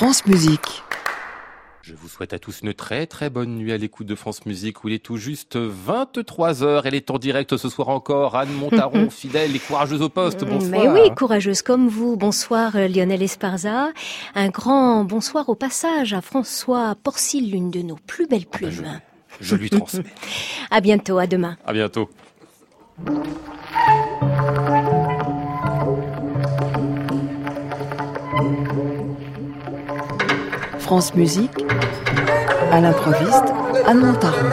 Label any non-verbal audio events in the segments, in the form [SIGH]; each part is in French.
France Musique. Je vous souhaite à tous une très très bonne nuit à l'écoute de France Musique où il est tout juste 23h. Elle est en direct ce soir encore. Anne Montaron, [LAUGHS] fidèle et courageuse au poste. Bonsoir. Mais oui, courageuse comme vous. Bonsoir euh, Lionel Esparza. Un grand bonsoir au passage à François Porcil, l'une de nos plus belles Ah ben, plumes. je, je lui [LAUGHS] transmets. À bientôt, à demain. À bientôt. France Musique. À l'improviste, Anne Montaron.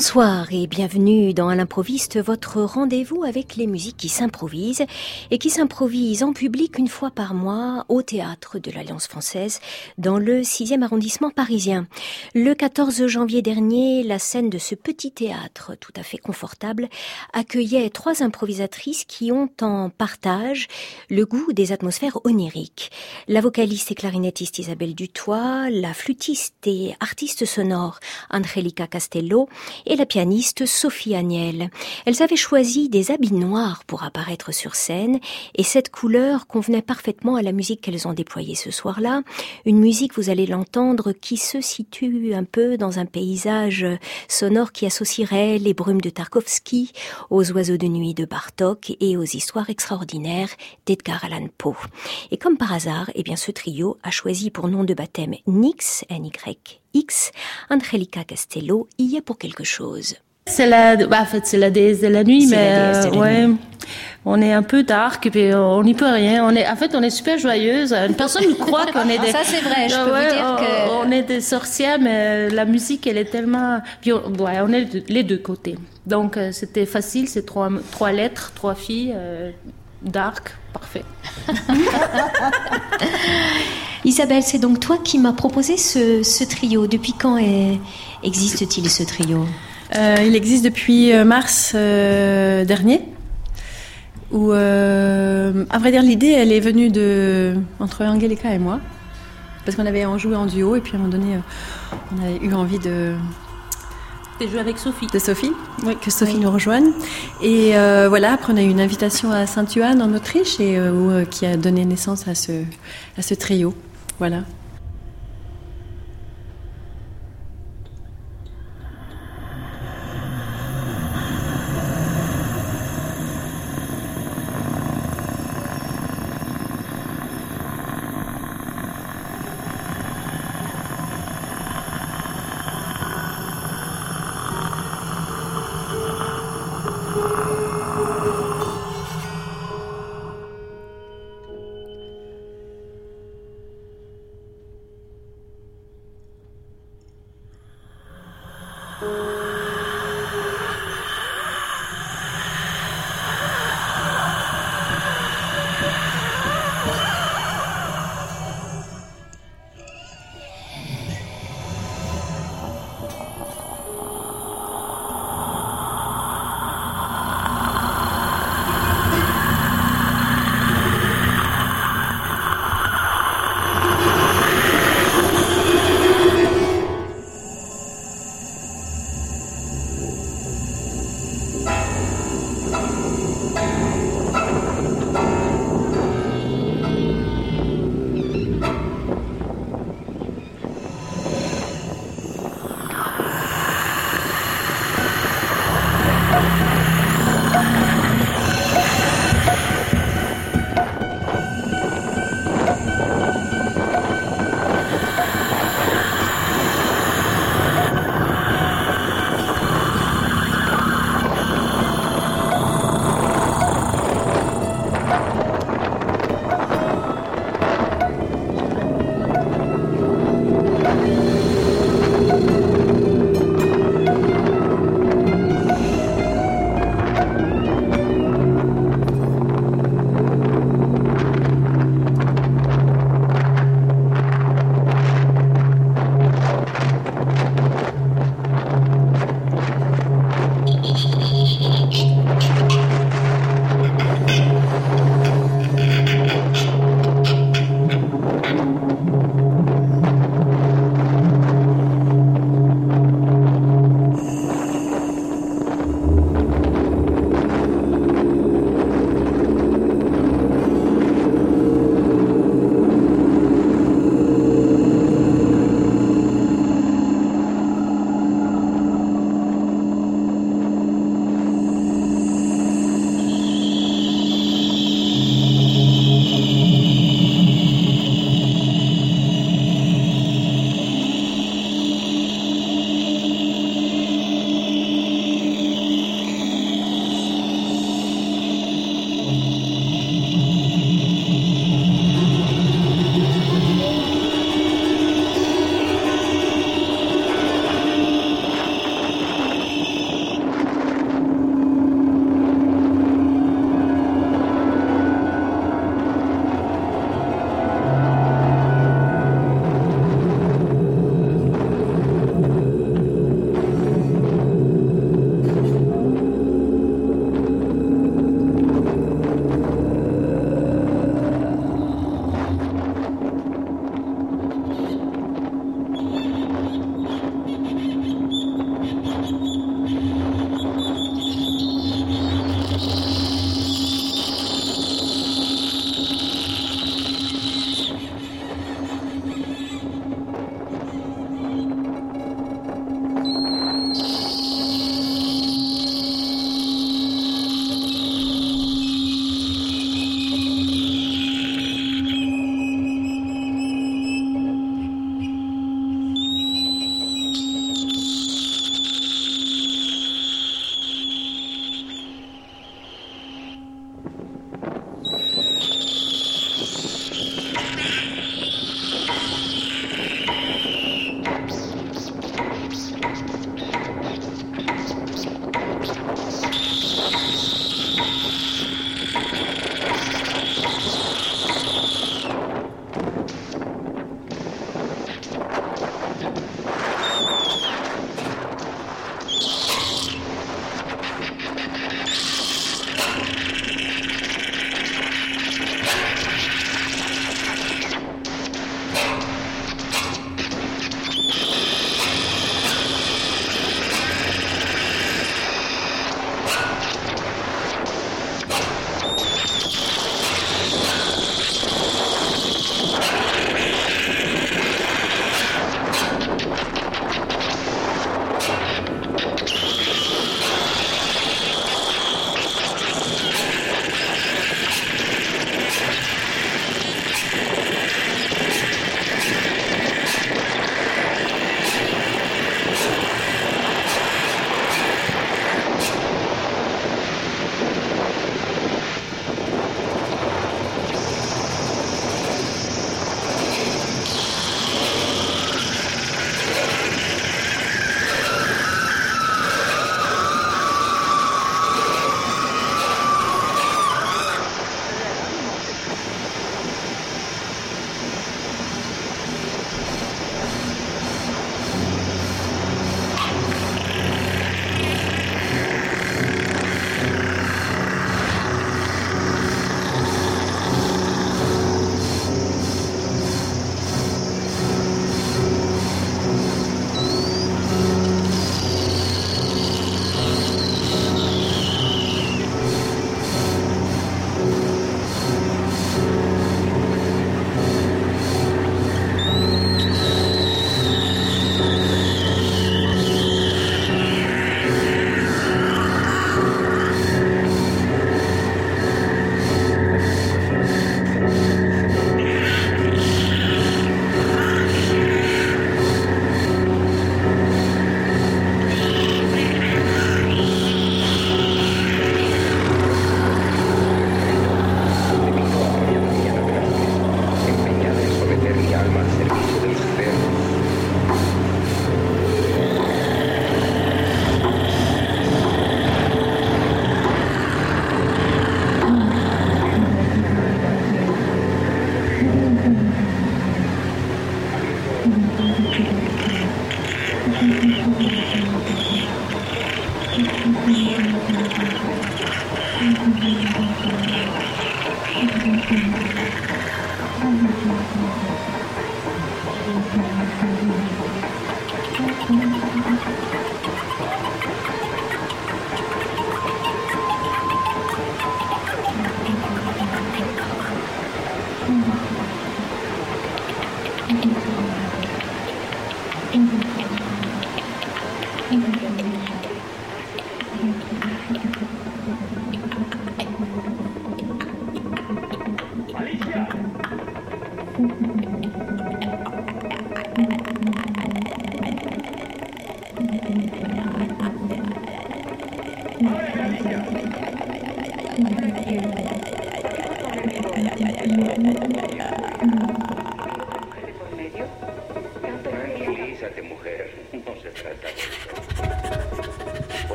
Bonsoir et bienvenue dans l'improviste, votre rendez-vous avec les musiques qui s'improvisent et qui s'improvisent en public une fois par mois au théâtre de l'Alliance française dans le 6e arrondissement parisien. Le 14 janvier dernier, la scène de ce petit théâtre tout à fait confortable accueillait trois improvisatrices qui ont en partage le goût des atmosphères oniriques. La vocaliste et clarinettiste Isabelle Dutoit, la flûtiste et artiste sonore Angelica Castello et la pianiste Sophie Agnel. Elles avaient choisi des habits noirs pour apparaître sur scène et cette couleur convenait parfaitement à la musique qu'elles ont déployée ce soir-là. Une musique, vous allez l'entendre, qui se situe un peu dans un paysage sonore qui associerait les brumes de Tarkovsky aux oiseaux de nuit de Bartok et aux histoires extraordinaires d'Edgar Allan Poe. Et comme par hasard, eh bien, ce trio a choisi pour nom de baptême Nix, N-Y, X, Angelica Castello y est pour quelque chose. C'est la, bah, en fait, c'est la déesse de la nuit, mais la déesse de la euh, ouais, nuit. on est un peu dark et puis on n'y peut rien. On est, en fait, on est super joyeuse. Personne ne croit qu'on est [LAUGHS] des. Ça, c'est vrai, je Ah peux vous dire on, que- on est des sorcières, mais la musique, elle est tellement. Puis on, ouais, on est les deux côtés. Donc euh, c'était facile, c'est trois, trois lettres, trois filles, euh, dark, parfait. [LAUGHS] Isabelle, c'est donc toi qui m'as proposé ce, ce trio. Depuis quand existe-t-il ce trio Euh, il existe depuis euh, mars euh, dernier. Où, euh, à vrai dire, l'idée, elle est venue de entre Angelica et moi, parce qu'on avait en joué en duo et puis à un moment donné, euh, on avait eu envie de Joué avec Sophie. de Sophie, oui, que Sophie Oui. nous rejoigne. Et euh, voilà, après on a eu une invitation à Saint-Yuan en Autriche et euh, où, euh, qui a donné naissance à ce à ce trio. Voilà.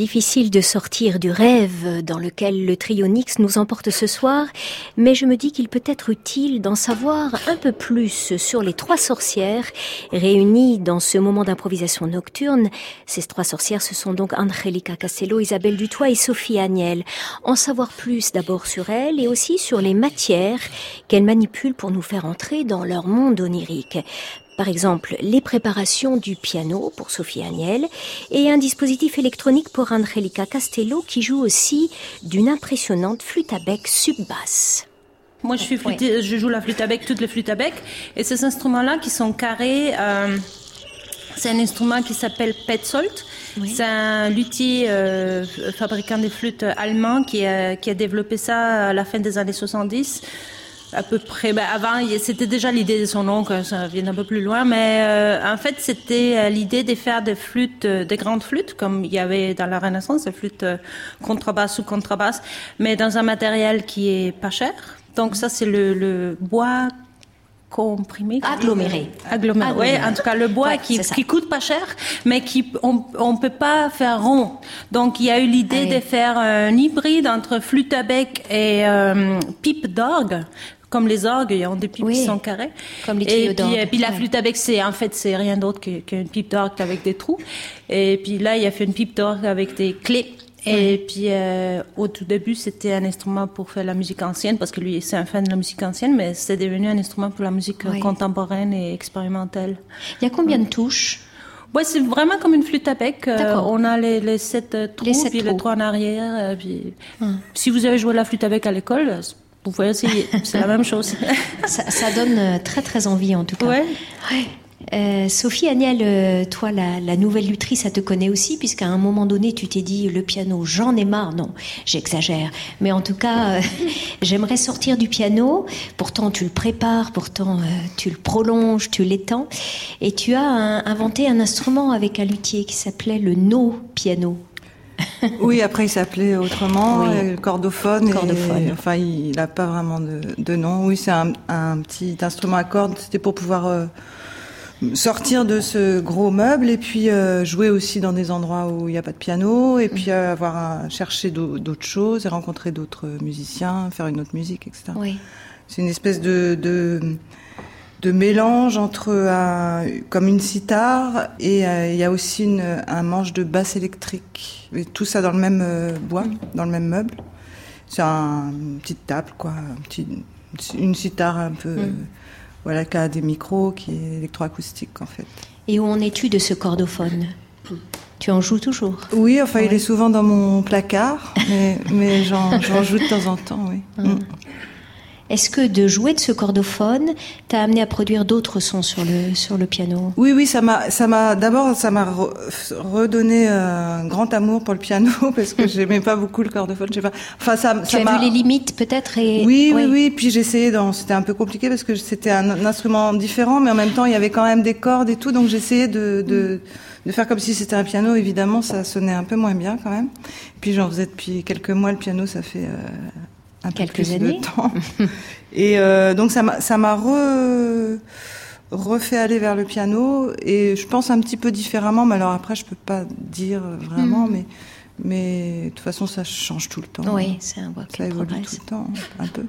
Difficile de sortir du rêve dans lequel le Trionix nous emporte ce soir, mais je me dis qu'il peut être utile d'en savoir un peu plus sur les trois sorcières réunies dans ce moment d'improvisation nocturne. Ces trois sorcières, ce sont donc Angelica Castello, Isabelle Dutoit et Sophie Agnel. En savoir plus d'abord sur elles et aussi sur les matières qu'elles manipulent pour nous faire entrer dans leur monde onirique par exemple les préparations du piano pour Sophie Agnel et un dispositif électronique pour Angelica Castello qui joue aussi d'une impressionnante flûte à bec sub-basse. Moi, je, suis je joue la flûte à bec, toutes les flûtes à bec, et ces instruments-là qui sont carrés, euh, c'est un instrument qui s'appelle Petzold. C'est un luthier euh, fabricant des flûtes allemand qui a, qui a développé ça à la fin des années 70 à peu près. Ben avant, c'était déjà l'idée de son que ça vient un peu plus loin, mais euh, en fait, c'était euh, l'idée de faire des flûtes, euh, des grandes flûtes, comme il y avait dans la Renaissance, des flûtes contrebasse ou contrebasse, mais dans un matériel qui est pas cher. Donc ça, c'est le, le bois comprimé. Aggloméré. Aggloméré oui en tout cas le bois qui, qui coûte pas cher mais qui on on peut pas faire rond. Donc il y a eu l'idée de faire un hybride entre flûte à bec et pipe d'orgue comme les orgues, il y a des pipes qui sont carrées. Comme les et puis, et puis la flûte à bec, c'est en fait c'est rien d'autre qu'une pipe d'orgue avec des trous. Et puis là, il a fait une pipe d'orgue avec des clés. Et puis euh, au tout début, c'était un instrument pour faire la musique ancienne parce que lui, c'est un fan de la musique ancienne, mais c'est devenu un instrument pour la musique contemporaine et expérimentale. Il y a combien de touches? Ouais, c'est vraiment comme une flûte à bec. Euh, on a les, les sept trous, les puis les trois en arrière. Euh, puis... Hum. Si vous avez joué la flûte à bec à l'école, vous pouvez essayer, c'est la même chose. [LAUGHS] ça, donne euh, très très envie en tout cas. Ouais. Euh, Sophie Agnel, euh, toi, la, nouvelle lutrice, ça te connaît aussi, puisqu'à un moment donné, tu t'es dit le piano, j'en ai marre. Non, j'exagère. Mais en tout cas, [LAUGHS] j'aimerais sortir du piano. Pourtant, tu le prépares, pourtant, tu le prolonges, tu l'étends. Et tu as inventé un instrument avec un luthier qui s'appelait le no piano. [LAUGHS] oui, après il s'appelait autrement, le cordophone. enfin, il n'a pas vraiment de, nom. Oui, c'est un, petit instrument à cordes. C'était pour pouvoir euh, sortir de ce gros meuble et puis euh, jouer aussi dans des endroits où il n'y a pas de piano et puis euh, avoir à chercher d'autres choses et rencontrer d'autres musiciens, faire une autre musique, etc. Oui. C'est une espèce de de mélange entre un, comme une sitar et euh, il y a aussi une, un manche de basse électrique. Et tout ça dans le même euh, bois, dans le même meuble. C'est un, une petite table, quoi. Un petit, une sitar un peu, mm. voilà, qui a des micros, qui est électroacoustique, en fait. Et où en es-tu de ce cordophone? Tu en joues toujours? Oui, enfin, il est souvent dans mon placard, mais, mais j'en joue de temps en temps, oui. Mm. Est-ce que de jouer de ce cordophone t'a amené à produire d'autres sons sur le sur le piano? Oui, oui, ça m'a ça m'a d'abord ça m'a redonné un grand amour pour le piano [LAUGHS] parce que j'aimais pas beaucoup le cordophone. Je sais pas. Enfin, ça. Tu as vu les limites peut-être et. Oui, oui, oui. Puis j'ai essayé. C'était un peu compliqué parce que c'était un, instrument différent, mais en même temps il y avait quand même des cordes et tout, donc j'essayais de, de de faire comme si c'était un piano. Évidemment, ça sonnait un peu moins bien quand même. Puis j'en faisais depuis quelques mois le piano. Ça fait euh, un Quelques peu plus années. de temps. [LAUGHS] et euh, donc ça m'a ça m'a refait aller vers le piano et je pense un petit peu différemment. Mais alors après, je peux pas dire vraiment, mm. mais mais de toute façon, ça change tout le temps. Oui, c'est un Ça évolue tout le temps, un peu.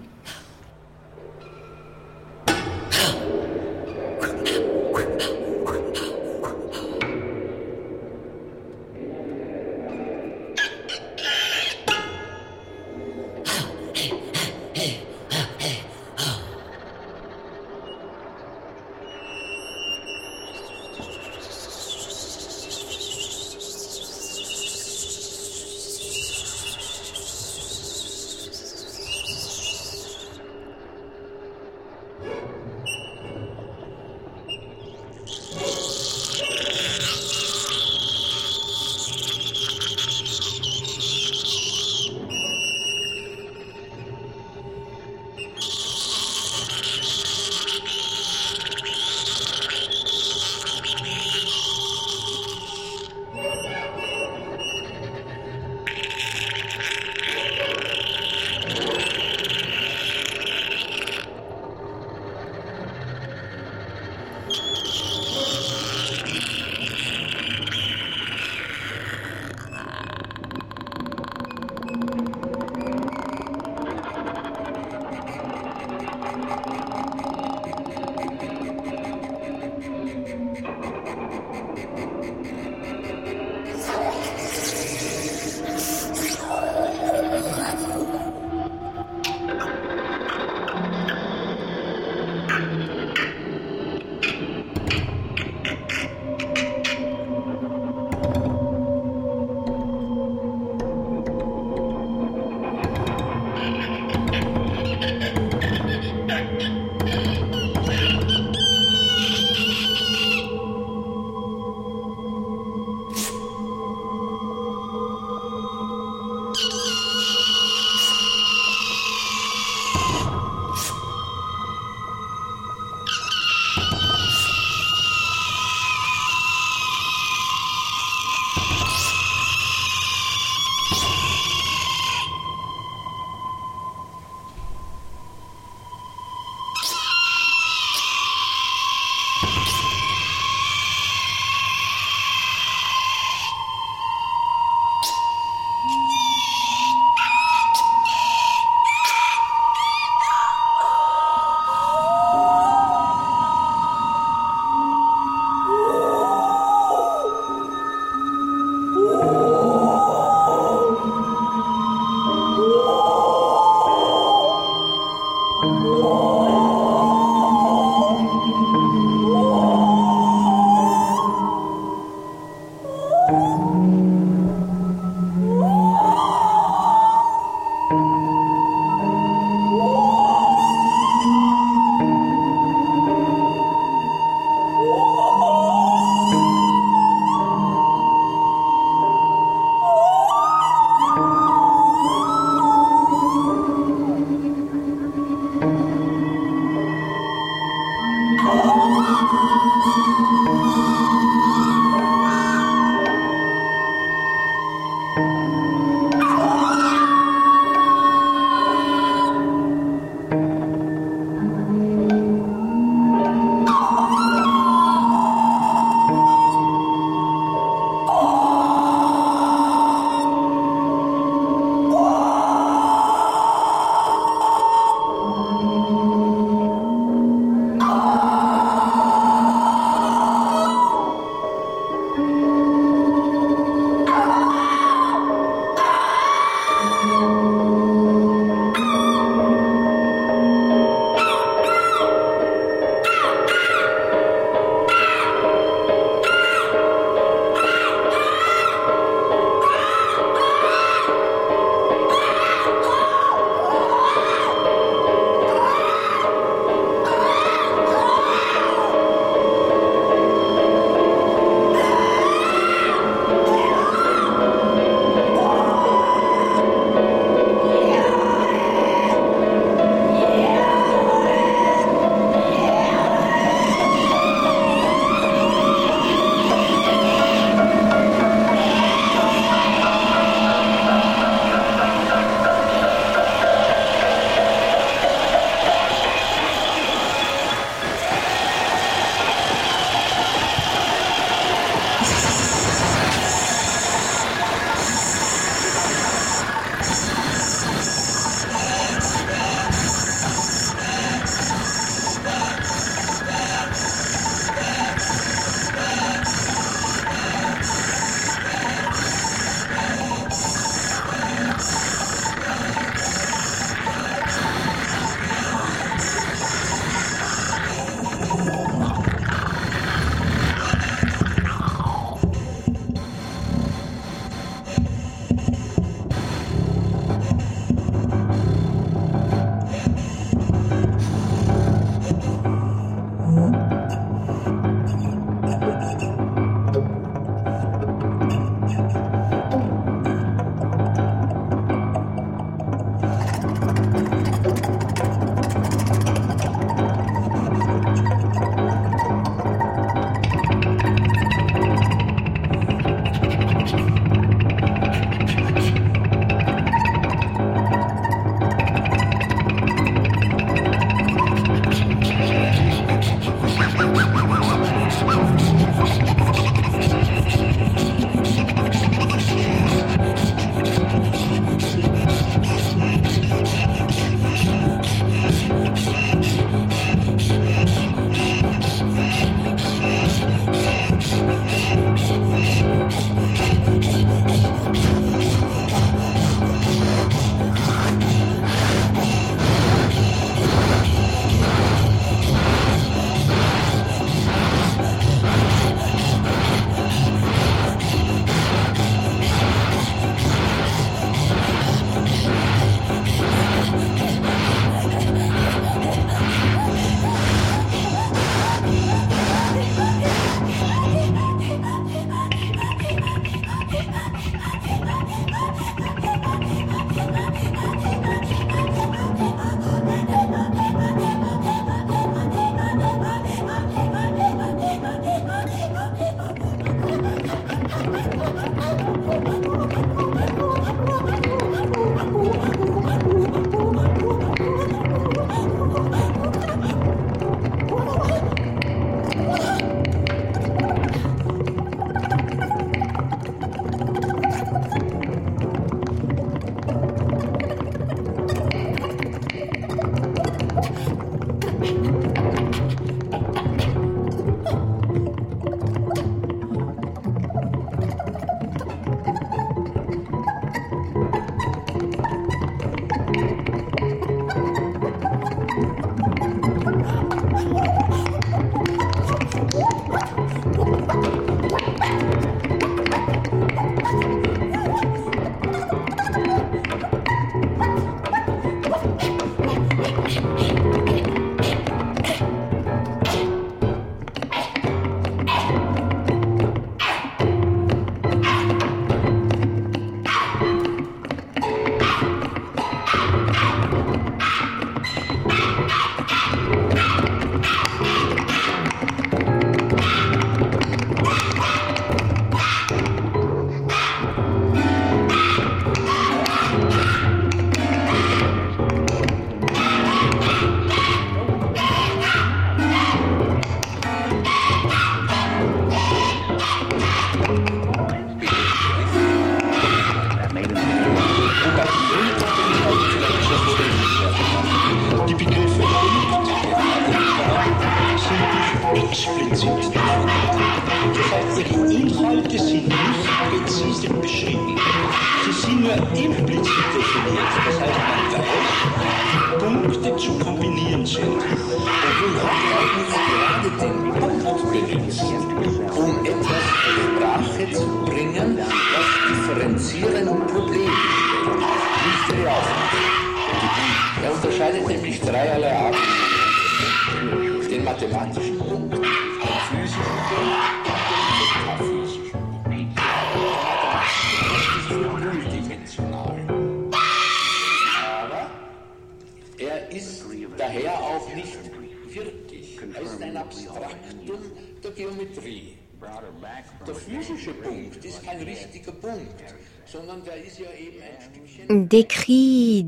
Sondern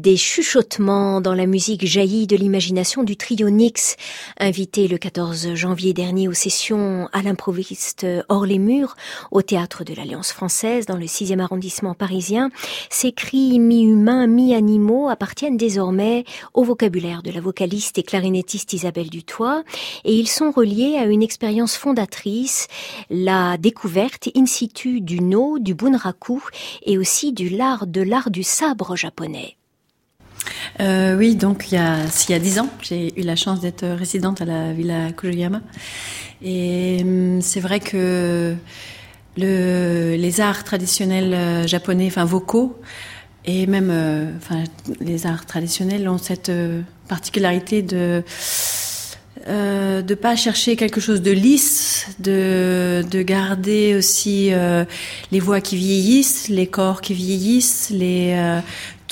Des chuchotements dans la musique jaillit de l'imagination du trio Nix, invité le 14 janvier dernier aux sessions à l'improviste hors les murs, au théâtre de l'Alliance française dans le 6e arrondissement parisien. Ces cris mi-humains, mi-animaux appartiennent désormais au vocabulaire de la vocaliste et clarinettiste Isabelle Dutoit et ils sont reliés à une expérience fondatrice, la découverte in situ du no, du bunraku et aussi du l'art de l'art du sabre japonais. Euh, oui, donc il y a il y a dix ans, j'ai eu la chance d'être résidente à la Villa Kujoyama, et hum, c'est vrai que le, les arts traditionnels euh, japonais, enfin vocaux, et même euh, les arts traditionnels ont cette particularité de de pas chercher quelque chose de lisse, de, de garder aussi les voix qui vieillissent, les corps qui vieillissent, les,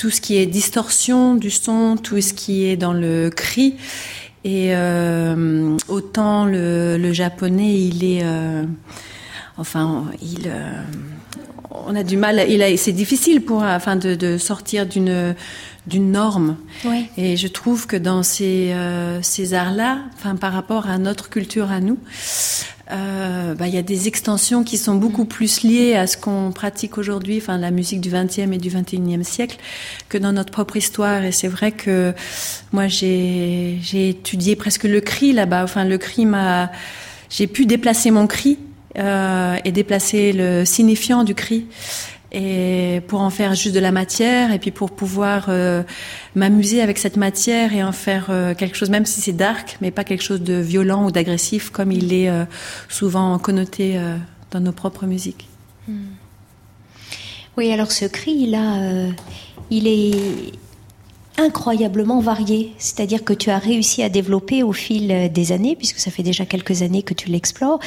tout ce qui est distorsion du son, tout ce qui est dans le cri. Et euh, autant le, japonais, il est, euh, enfin, il, euh, on a du mal, il a, c'est difficile pour, enfin, de, de sortir d'une d'une norme. Ouais. Et je trouve que dans ces, euh, ces arts-là, enfin, par rapport à notre culture à nous, euh, bah, il y a des extensions qui sont beaucoup plus liées à ce qu'on pratique aujourd'hui, enfin la musique du 20e et du 21e siècle, que dans notre propre histoire. Et c'est vrai que moi j'ai j'ai étudié presque le cri là-bas. Enfin le cri m'a, j'ai pu déplacer mon cri euh, et déplacer le signifiant du cri et pour en faire juste de la matière et puis pour pouvoir euh, m'amuser avec cette matière et en faire euh, quelque chose même si c'est dark mais pas quelque chose de violent ou d'agressif comme il est souvent connoté dans nos propres musiques. Hmm. Oui, alors ce cri là, il est incroyablement varié. C'est-à-dire que tu as réussi à développer au fil des années, puisque ça fait déjà quelques années que tu l'explores,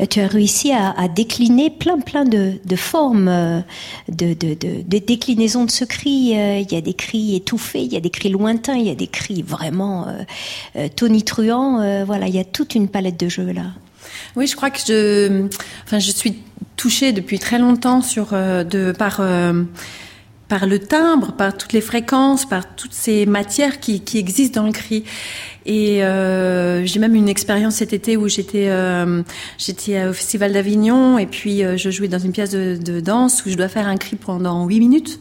euh, tu as réussi à, décliner plein plein de, formes, euh, de, de, déclinaisons de ce cri. Euh, il y a des cris étouffés, il y a des cris lointains, il y a des cris vraiment euh, tonitruants. voilà, il y a toute une palette de jeux là. Oui, je crois que je, enfin, je suis touchée depuis très longtemps sur de par par le timbre, par toutes les fréquences, par toutes ces matières qui, qui existent dans le cri. Et euh, j'ai même une expérience cet été où j'étais euh, j'étais au Festival d'Avignon et puis euh, je jouais dans une pièce de, de, danse où je dois faire un cri pendant huit minutes.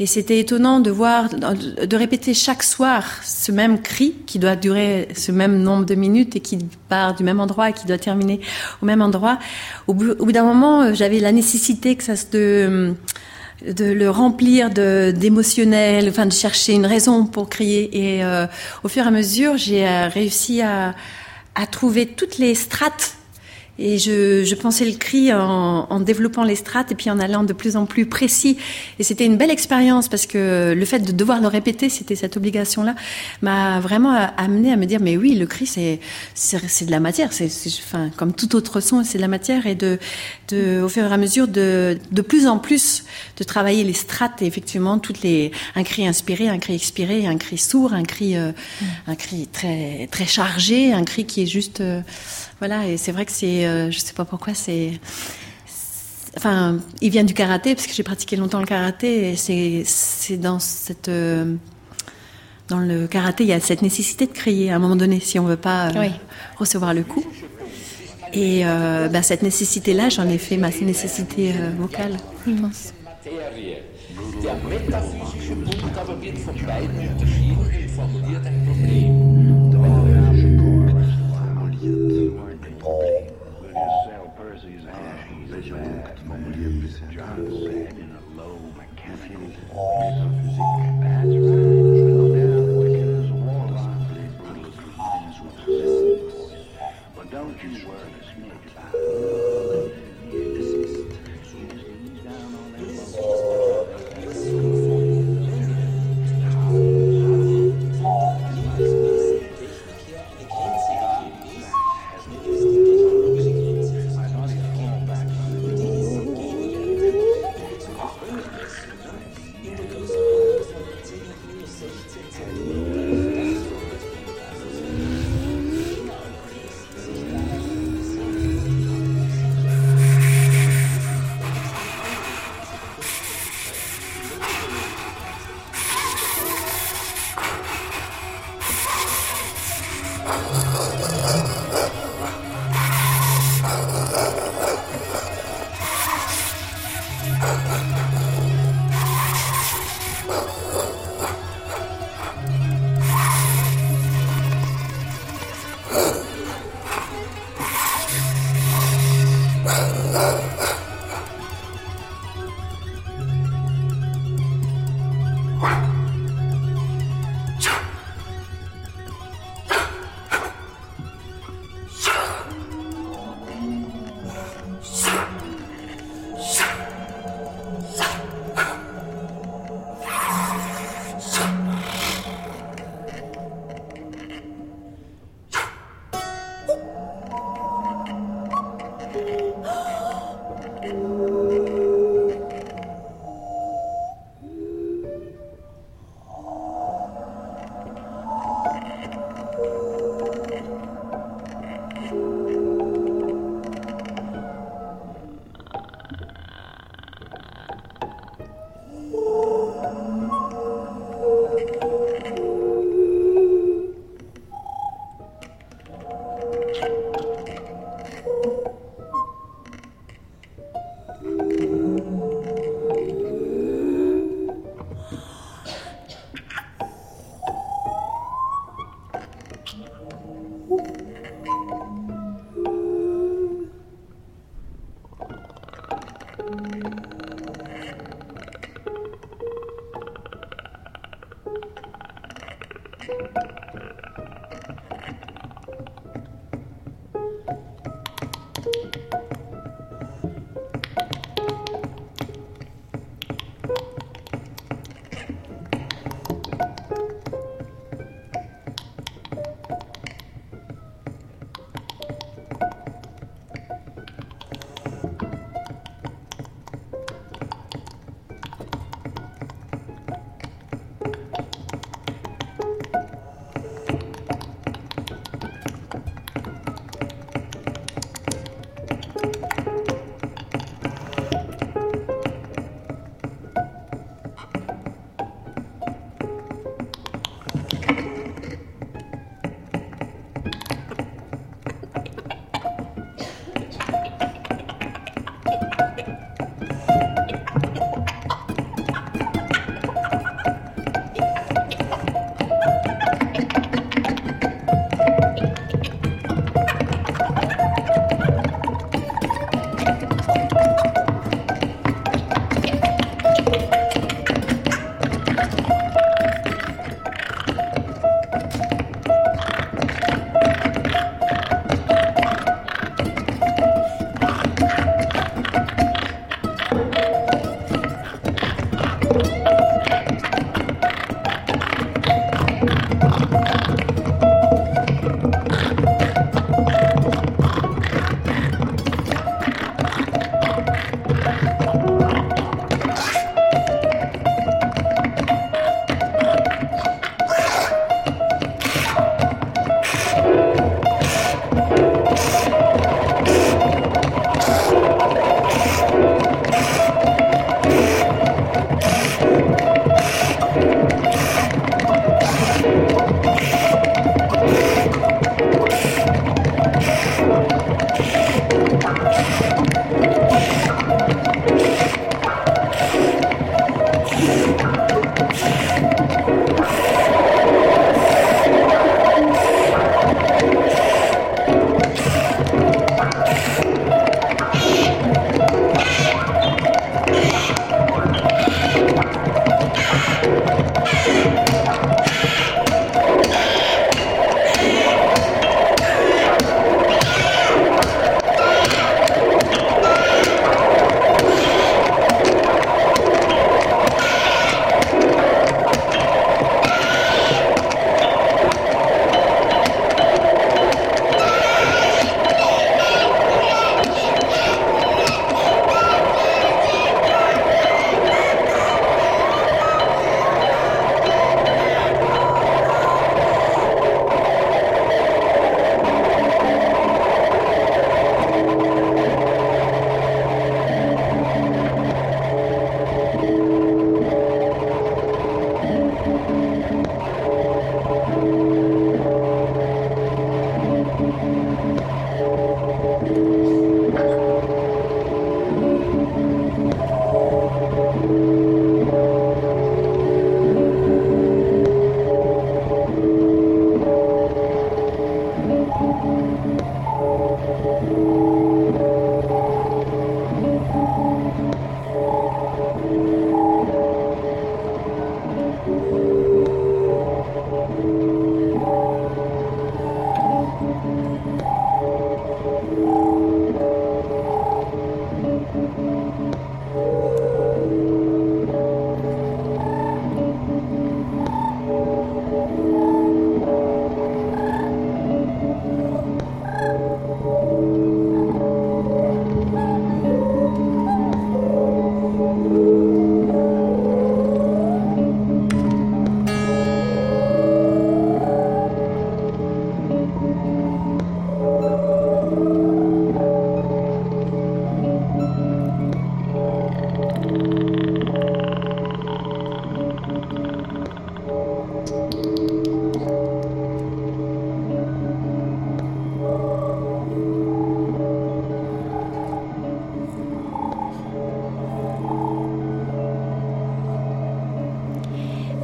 Et c'était étonnant de voir, de répéter chaque soir ce même cri qui doit durer ce même nombre de minutes et qui part du même endroit et qui doit terminer au même endroit. Au bout, bout d'un moment, j'avais la nécessité que ça se de de le remplir d'émotionnel, enfin de chercher une raison pour crier. Et euh, au fur et à mesure, j'ai euh, réussi à, à trouver toutes les strates et je, je, pensais le cri en, en, développant les strates et puis en allant de plus en plus précis. Et c'était une belle expérience parce que le fait de devoir le répéter, c'était cette obligation-là, m'a vraiment amené à me dire mais oui, le cri c'est c'est de la matière, c'est enfin comme tout autre son, c'est de la matière et de, de au fur et à mesure de de plus en plus de travailler les strates et effectivement toutes les un cri inspiré, un cri expiré, un cri sourd, un cri euh, mmh. un cri très très chargé, un cri qui est juste euh, voilà, et c'est vrai que c'est, euh, je sais pas pourquoi, c'est, enfin, il vient du karaté parce que j'ai pratiqué longtemps le karaté et c'est, c'est dans cette, euh, dans le karaté, il y a cette nécessité de crier à un moment donné si on veut pas euh, oui. recevoir le coup. Et euh, bah, cette nécessité-là, j'en ai fait ma nécessité euh, vocale, je pense.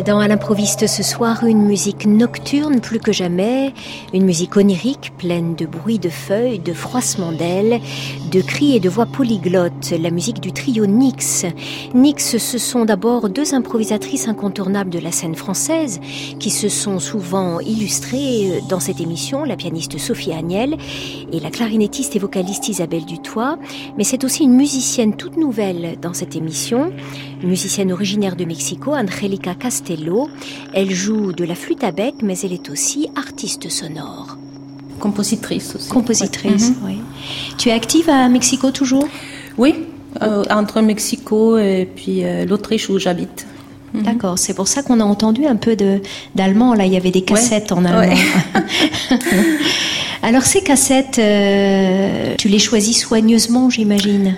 À l'improviste ce soir une musique nocturne plus que jamais, une musique onirique pleine de bruits de feuilles, de froissements d'ailes, de cris et de voix polyglottes, la musique du trio Nix. Nix, ce sont d'abord deux improvisatrices incontournables de la scène française qui se sont souvent illustrées dans cette émission, la pianiste Sophie Agnel et la clarinettiste et vocaliste Isabelle Dutoit, mais c'est aussi une musicienne toute nouvelle dans cette émission, une musicienne originaire de Mexico, Angelica Castello. Elle joue de la flûte à bec, mais elle est aussi artiste sonore. Compositrice aussi. Compositrice, oui. Tu es active à Mexico toujours? Oui, euh, entre Mexico et puis euh, l'Autriche où j'habite. Mhm. D'accord, c'est pour ça qu'on a entendu un peu d'allemand. Là, il y avait des cassettes en allemand. [LAUGHS] Alors ces cassettes, euh, tu les choisis soigneusement, j'imagine?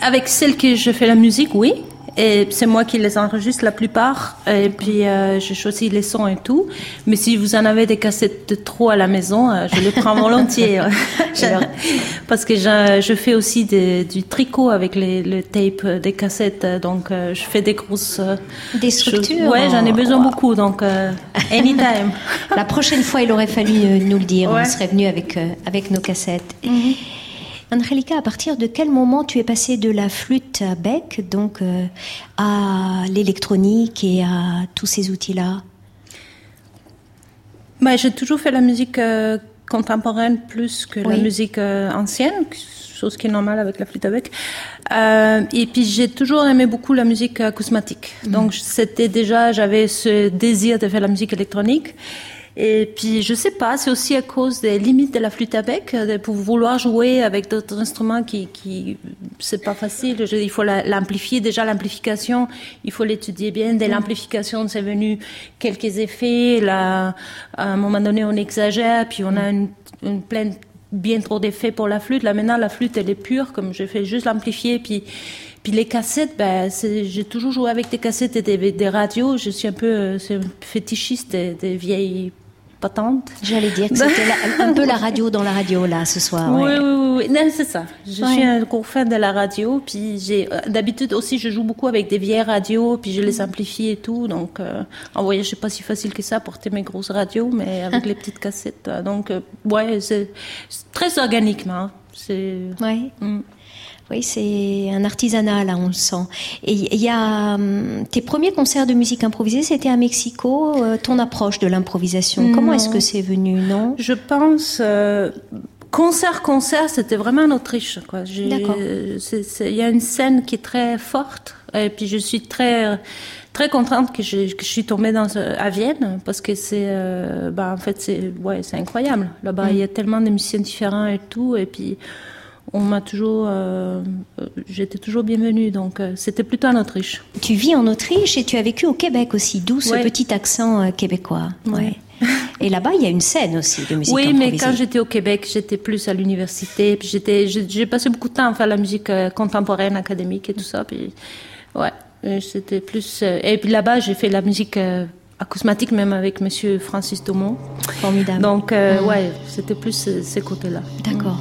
Avec celles que je fais la musique, oui. Et c'est moi qui les enregistre la plupart. Et puis, euh, je choisis les sons et tout. Mais si vous en avez des cassettes de trop à la maison, euh, je les prends volontiers. [LAUGHS] [LAUGHS] Parce que je, je fais aussi des, du tricot avec les, le tape des cassettes. Donc, euh, je fais des grosses... Euh, des structures Ouais, j'en ai besoin beaucoup. Donc, euh, [LAUGHS] anytime. la prochaine fois, il aurait fallu nous le dire. On serait venu avec, avec nos cassettes. Mm Angelica, à partir de quel moment tu es passée de la flûte à bec, donc euh, à l'électronique et à tous ces outils-là? Bah, J'ai toujours fait la musique euh, contemporaine plus que la musique euh, ancienne, chose qui est normale avec la flûte à bec. et puis j'ai toujours aimé beaucoup la musique acousmatique. Mm. Donc c'était déjà, j'avais ce désir de faire la musique électronique. Et puis, je sais pas, c'est aussi à cause des limites de la flûte à bec, pour vouloir jouer avec d'autres instruments qui, qui c'est pas facile. il faut l'amplifier. Déjà, l'amplification, il faut l'étudier bien. Dès mm. l'amplification, c'est venu quelques effets. Là, à un moment donné, on exagère, puis on a une, une pleine bien trop d'effets pour la flûte. Là, maintenant, la flûte, elle est pure, comme je fais juste l'amplifier, puis puis les cassettes, ben, j'ai toujours joué avec des cassettes et des, des radios. Je suis un peu euh, fétichiste des vieilles patente. J'allais dire que c'était un peu la radio dans la radio là ce soir. Oui, oui, oui, c'est ça. Je suis un gros fan de la radio, puis j'ai euh, d'habitude aussi je joue beaucoup avec des vieilles radios, puis je les amplifie et tout. Donc euh, en voyage c'est pas si facile que ça porter mes grosses radios, mais [LAUGHS] avec les petites cassettes. Donc euh, ouais, c'est très organiquement. Hein. C'est. Ouais. Mm. Oui, c'est un artisanat, là, on le sent. Et il y a hum, tes premiers concerts de musique improvisée, c'était à Mexico. Euh, ton approche de l'improvisation, comment est-ce que c'est venu, non? Je pense. Euh, concert, concert, c'était vraiment en Autriche. D'accord. Il y a une scène qui est très forte, et puis je suis très très contente que je, que je suis tombée dans, à Vienne parce que c'est, euh, bah, en fait, c'est, ouais, incroyable. Là-bas, il y a mm. tellement de musiciens différents et tout, et puis on m'a toujours, euh, j'étais toujours bienvenue. Donc euh, c'était plutôt en Autriche. Tu vis en Autriche et tu as vécu au Québec aussi, d'où ce petit accent euh, québécois. Ouais. Et là-bas, il y a une scène aussi de musique Oui, mais quand j'étais au Québec, j'étais plus à l'université. J'étais, j'ai passé beaucoup de temps à faire la musique contemporaine, académique et tout ça. Puis ouais, c'était plus. Et puis là-bas, j'ai fait la musique acousmatique même avec Monsieur Francis Dumont. Formidable. Donc mm. ouais, c'était plus ces côtés-là. D'accord.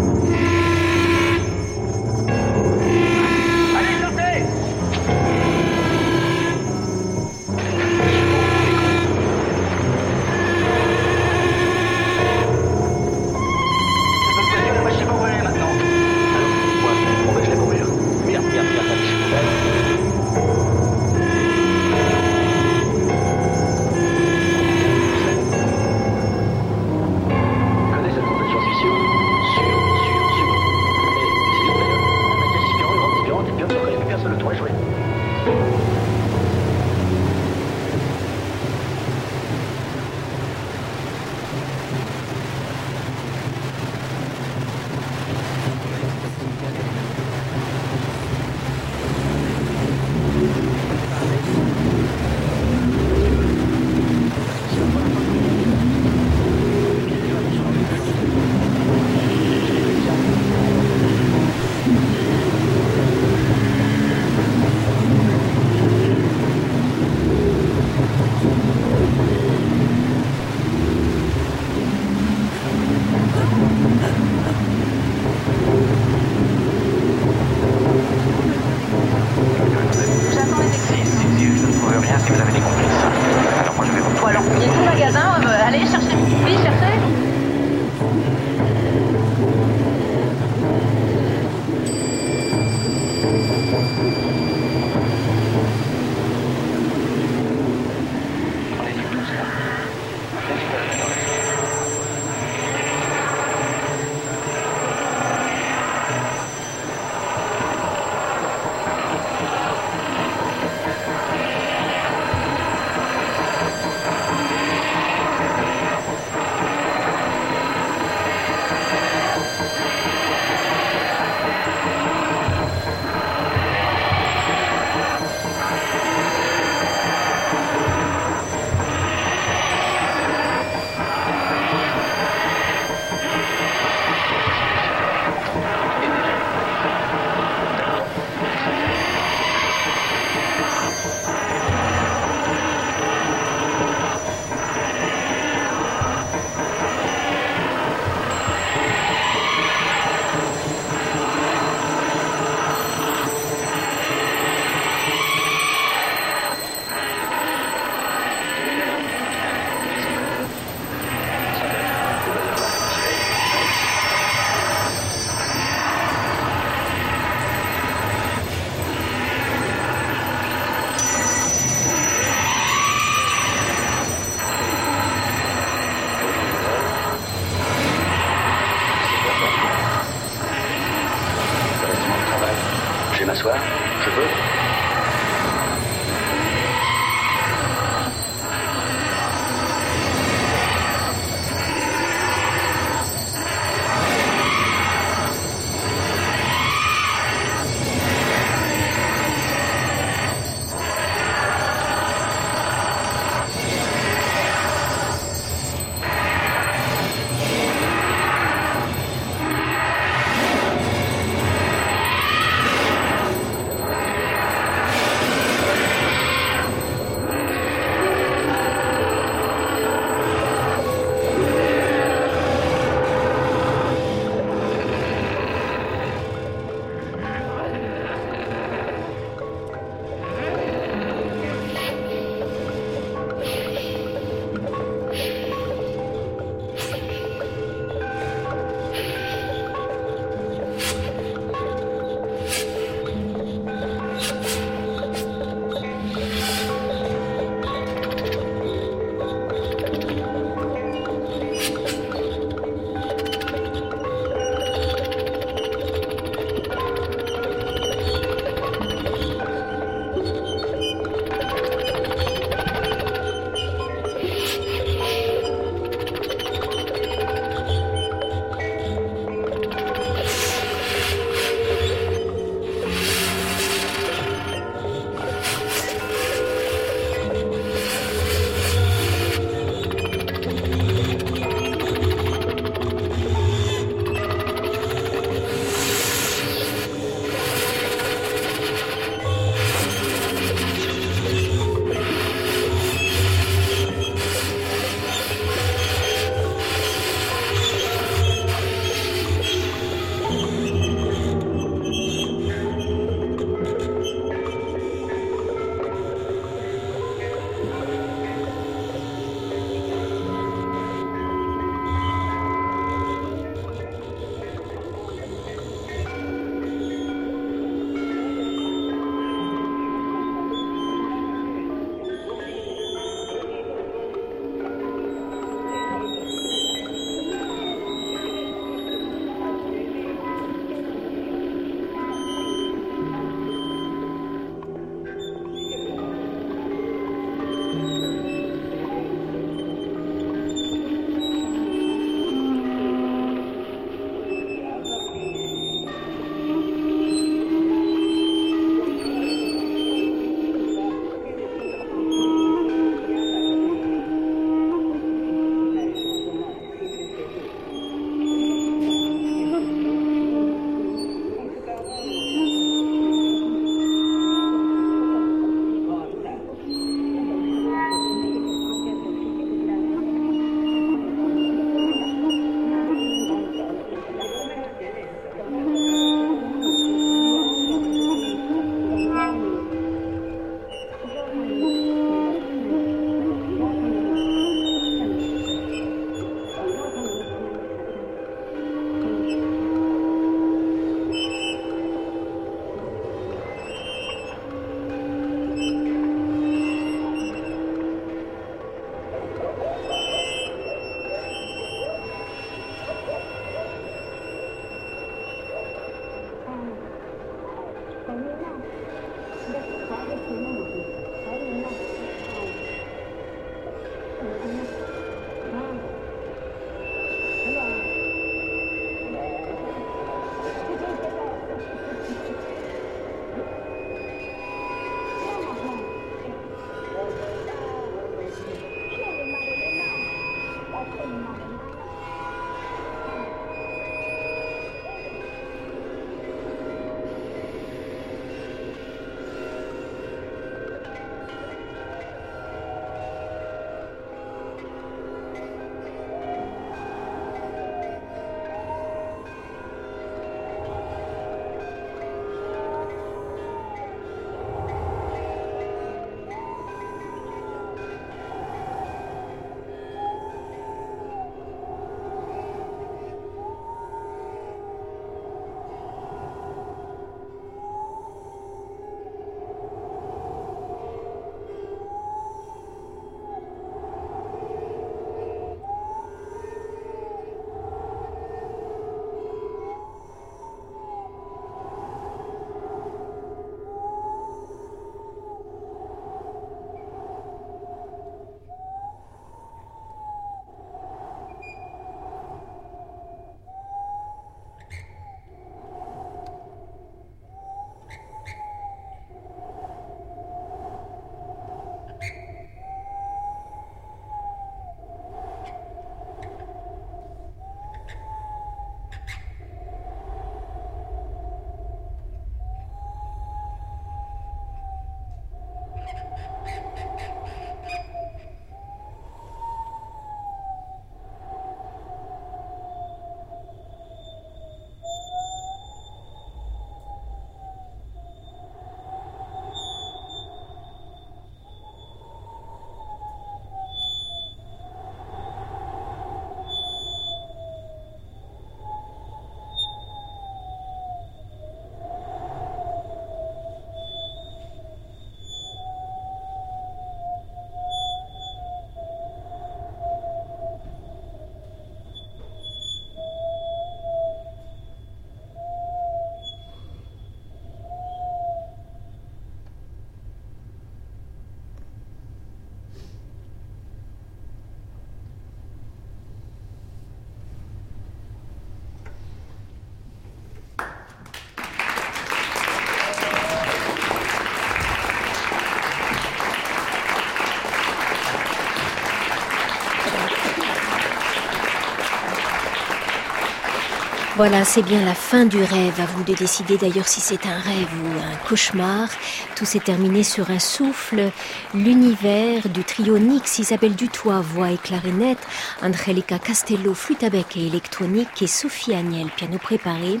Voilà, c'est bien la fin du rêve. À vous de décider d'ailleurs si c'est un rêve ou un cauchemar. Tout s'est terminé sur un souffle. L'univers du trio Nix, Isabelle Dutoit, voix et clarinette, Angelica Castello, flûte à bec et électronique et Sophie Agnel, piano préparé.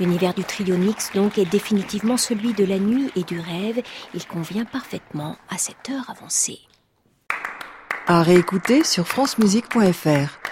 L'univers du trio Nix, donc, est définitivement celui de la nuit et du rêve. Il convient parfaitement à cette heure avancée. À réécouter sur francemusique.fr.